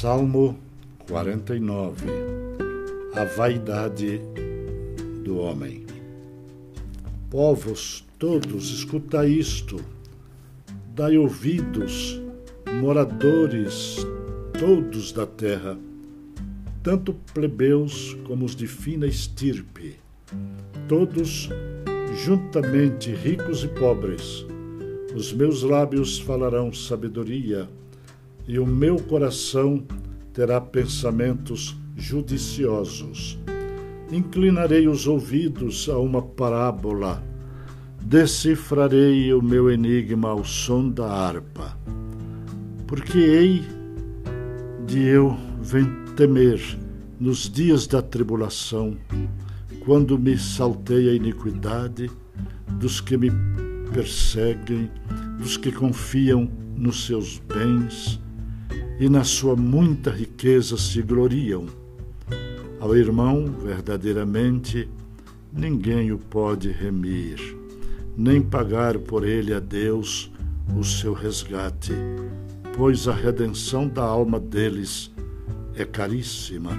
Salmo 49 A vaidade do homem. Povos todos, escutai isto, dai ouvidos, moradores todos da terra, tanto plebeus como os de fina estirpe, todos juntamente ricos e pobres. Os meus lábios falarão sabedoria e o meu coração terá pensamentos judiciosos. Inclinarei os ouvidos a uma parábola, decifrarei o meu enigma ao som da harpa. Porque hei de eu temer nos dias da tribulação, quando me saltei a iniquidade dos que me perseguem, dos que confiam nos seus bens, e na sua muita riqueza se gloriam. Ao irmão, verdadeiramente, ninguém o pode remir, nem pagar por ele a Deus o seu resgate, pois a redenção da alma deles é caríssima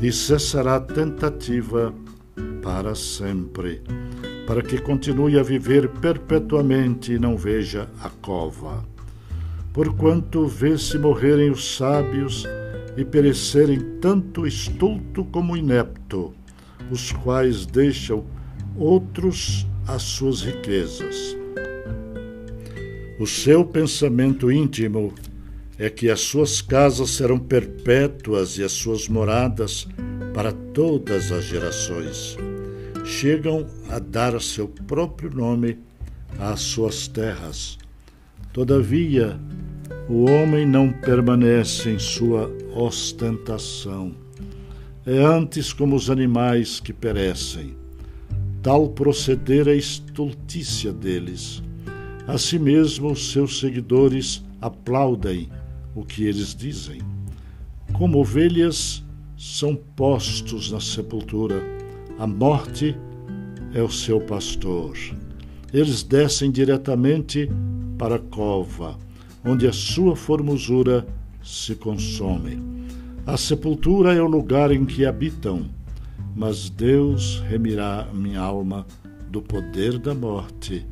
e cessará a tentativa para sempre, para que continue a viver perpetuamente e não veja a cova porquanto vê-se morrerem os sábios e perecerem tanto estulto como inepto, os quais deixam outros as suas riquezas. O seu pensamento íntimo é que as suas casas serão perpétuas e as suas moradas para todas as gerações. Chegam a dar seu próprio nome às suas terras. Todavia, o homem não permanece em sua ostentação. É antes como os animais que perecem. Tal proceder é estultícia deles. Assim mesmo, seus seguidores aplaudem o que eles dizem. Como ovelhas, são postos na sepultura. A morte é o seu pastor. Eles descem diretamente para a cova onde a sua formosura se consome. A sepultura é o lugar em que habitam, mas Deus remirá minha alma do poder da morte,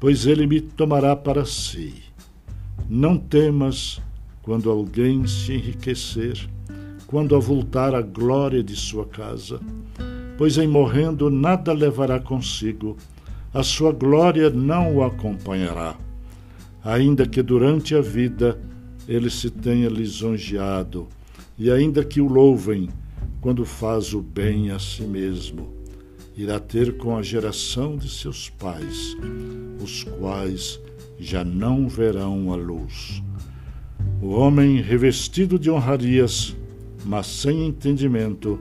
pois ele me tomará para si. Não temas quando alguém se enriquecer, quando avultar a glória de sua casa, pois em morrendo nada levará consigo, a sua glória não o acompanhará ainda que durante a vida ele se tenha lisonjeado, e ainda que o louvem quando faz o bem a si mesmo, irá ter com a geração de seus pais, os quais já não verão a luz. O homem revestido de honrarias, mas sem entendimento,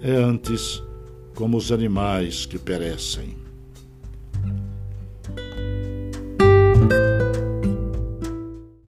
é antes como os animais que perecem.